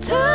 Time